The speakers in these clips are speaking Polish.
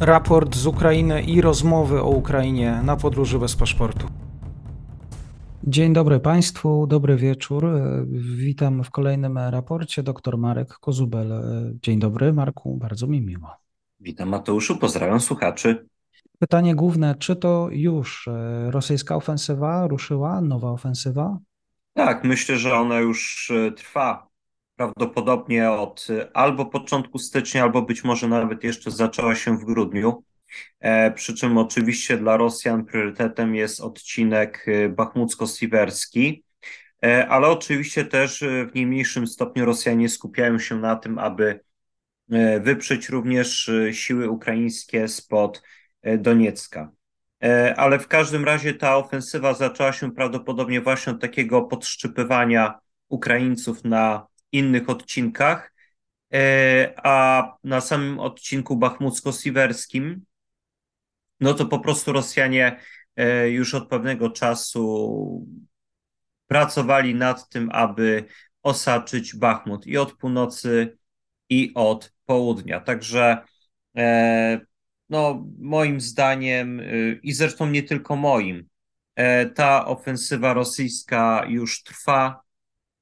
raport z Ukrainy i rozmowy o Ukrainie na podróży bez paszportu. Dzień dobry Państwu, dobry wieczór. Witam w kolejnym raporcie. Dr Marek Kozubel. Dzień dobry, Marku, bardzo mi miło. Witam Mateuszu, pozdrawiam słuchaczy. Pytanie główne, czy to już e, rosyjska ofensywa ruszyła, nowa ofensywa? Tak, myślę, że ona już e, trwa prawdopodobnie od e, albo początku stycznia, albo być może nawet jeszcze zaczęła się w grudniu. E, przy czym oczywiście dla Rosjan priorytetem jest odcinek bachmucko-siwerski, e, ale oczywiście też w nie mniejszym stopniu Rosjanie skupiają się na tym, aby wyprzeć również siły ukraińskie spod Doniecka. Ale w każdym razie ta ofensywa zaczęła się prawdopodobnie właśnie od takiego podszczypywania Ukraińców na innych odcinkach, e, a na samym odcinku bachmucko-siwerskim, no to po prostu Rosjanie e, już od pewnego czasu pracowali nad tym, aby osaczyć Bachmut i od północy, i od południa. Także e, no, moim zdaniem, i zresztą nie tylko moim, ta ofensywa rosyjska już trwa.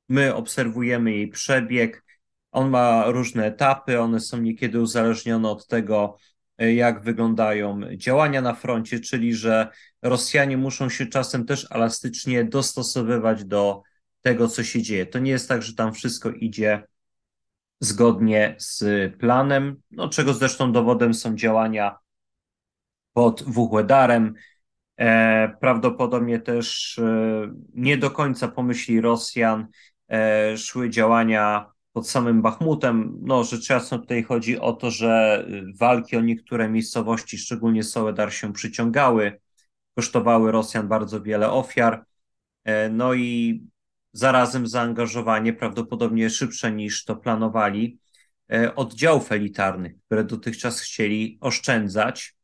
My obserwujemy jej przebieg. On ma różne etapy, one są niekiedy uzależnione od tego, e, jak wyglądają działania na froncie, czyli że Rosjanie muszą się czasem też elastycznie dostosowywać do tego, co się dzieje. To nie jest tak, że tam wszystko idzie zgodnie z planem, no, czego zresztą dowodem są działania pod Wuchłedarem. E, prawdopodobnie też e, nie do końca pomyśli Rosjan szły działania pod samym Bachmutem. No, rzecz jasna tutaj chodzi o to, że y, walki o niektóre miejscowości, szczególnie Soledar, się przyciągały, kosztowały Rosjan bardzo wiele ofiar. E, no i zarazem zaangażowanie prawdopodobnie szybsze niż to planowali e, oddziałów elitarnych, które dotychczas chcieli oszczędzać.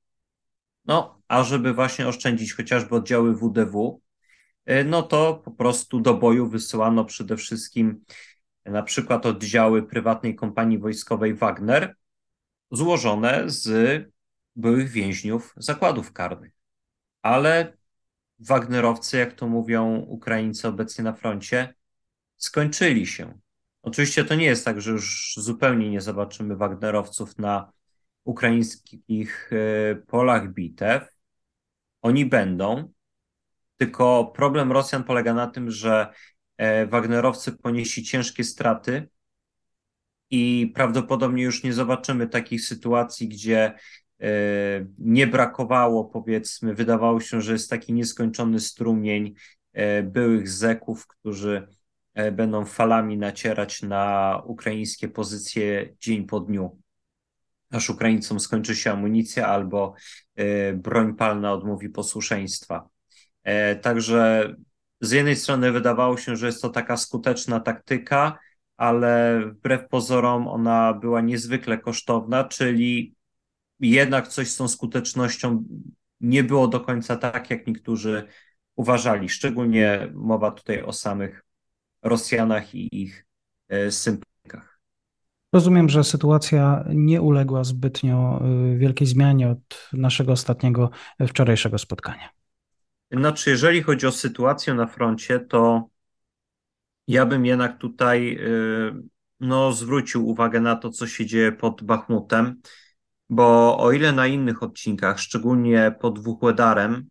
No, a żeby właśnie oszczędzić chociażby oddziały WDW, E, no to po prostu do boju wysyłano przede wszystkim na przykład oddziały prywatnej kompanii wojskowej Wagner, złożone z byłych więźniów zakładów karnych. Ale Wagnerowcy, jak to mówią Ukraińcy obecnie na froncie, skończyli się. Oczywiście to nie jest tak, że już zupełnie nie zobaczymy Wagnerowców na ukraińskich e, polach bitew. Oni będą, tylko problem Rosjan polega na tym, że e, Wagnerowcy ponieśli ciężkie straty i prawdopodobnie już nie zobaczymy takich sytuacji, gdzie e, nie brakowało, powiedzmy, wydawało się, że jest taki nieskończony strumień e, byłych zeków, którzy będą falami nacierać na ukraińskie pozycje dzień po dniu, aż Ukraińcom skończy się amunicja albo broń palna odmówi posłuszeństwa. E, także z jednej strony wydawało się, że jest to taka skuteczna taktyka, ale wbrew pozorom ona była niezwykle kosztowna, czyli jednak coś z tą skutecznością nie było do końca tak, jak niektórzy uważali. Szczególnie mowa tutaj o samych Rosjanach i ich e, sympatyach. Rozumiem, że sytuacja nie uległa zbytnio e, wielkiej zmianie od naszego ostatniego wczorajszego spotkania. Znaczy, jeżeli chodzi o sytuację na froncie, to ja bym jednak tutaj y, no, zwrócił uwagę na to, co się dzieje pod Bachmutem, bo o ile na innych odcinkach, szczególnie pod Wuchledarem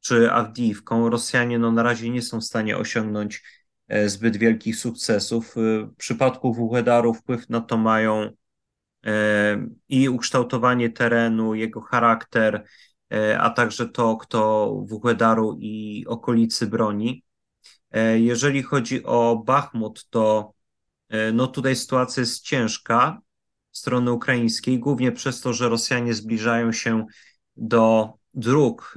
czy Awdijiwką, Rosjanie no, na razie nie są w stanie osiągnąć e, zbyt wielkich sukcesów. Y, w przypadku Wuchledaru wpływ na to mają e, i ukształtowanie terenu, jego charakter, a także to, kto Wuchledaru i okolicy broni. E, jeżeli chodzi o Bachmut, to e, no tutaj sytuacja jest ciężka strony ukraińskiej, głównie przez to, że Rosjanie zbliżają się do dróg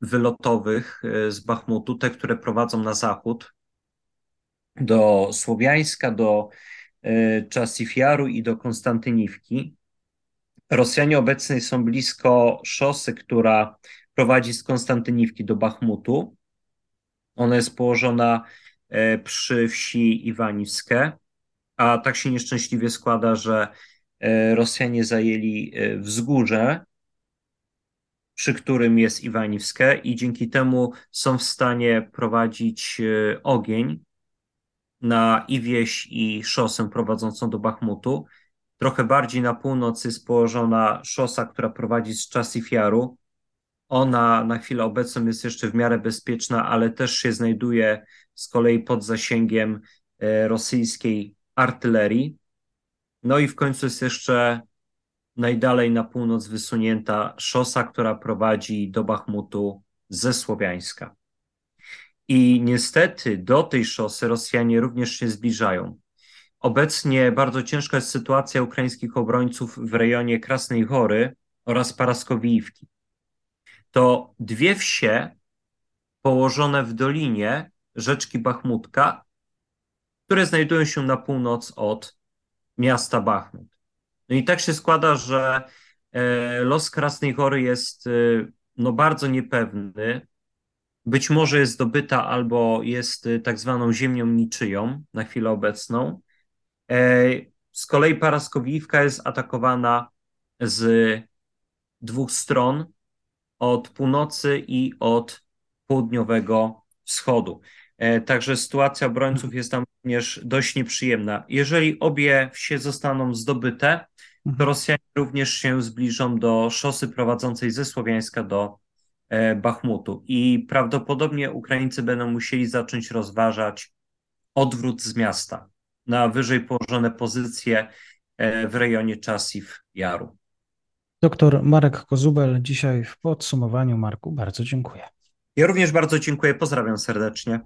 wylotowych z Bachmutu, te, które prowadzą na zachód, do Słowiańska, do Czasifiaru i do Konstantyniwki. Rosjanie obecnie są blisko szosy, która prowadzi z Konstantyniwki do Bachmutu. Ona jest położona e, przy wsi Iwaniwskie, a tak się nieszczęśliwie składa, że Rosjanie zajęli wzgórze, przy którym jest Iwaniwskie i dzięki temu są w stanie prowadzić ogień na i wieś i szosę prowadzącą do Bachmutu. Trochę bardziej na północ jest położona szosa, która prowadzi z Czasifiaru. Ona na chwilę obecną jest jeszcze w miarę bezpieczna, ale też się znajduje z kolei pod zasięgiem e, rosyjskiej artylerii. No i w końcu jest jeszcze najdalej na północ wysunięta szosa, która prowadzi do Bachmutu ze Słowiańska. I niestety do tej szosy Rosjanie również się zbliżają. Obecnie bardzo ciężka jest sytuacja ukraińskich obrońców w rejonie Krasnej Hory oraz Paraskowijówki. To dwie wsie położone w dolinie rzeczki Bachmutka, które znajdują się na północ od miasta Bachmut. No i tak się składa, że e, los Krasnej Hory jest e, no, bardzo niepewny. Być może jest zdobyta albo jest e, tak zwaną ziemią niczyją na chwilę obecną. Z kolei Paraskowijka jest atakowana z dwóch stron, od północy i od południowego wschodu. E, także sytuacja obrońców jest tam również dość nieprzyjemna. Jeżeli obie wsie zostaną zdobyte, to mhm. Rosjanie również się zbliżą do szosy prowadzącej ze Słowiańska do e, Bachmutu i prawdopodobnie Ukraińcy będą musieli zacząć rozważać odwrót z miasta na wyżej położone pozycje e, w rejonie Czasiw Jaru. Doktor Marek Kozubel dzisiaj w podsumowaniu. Marku, bardzo dziękuję. Ja również bardzo dziękuję. Pozdrawiam serdecznie.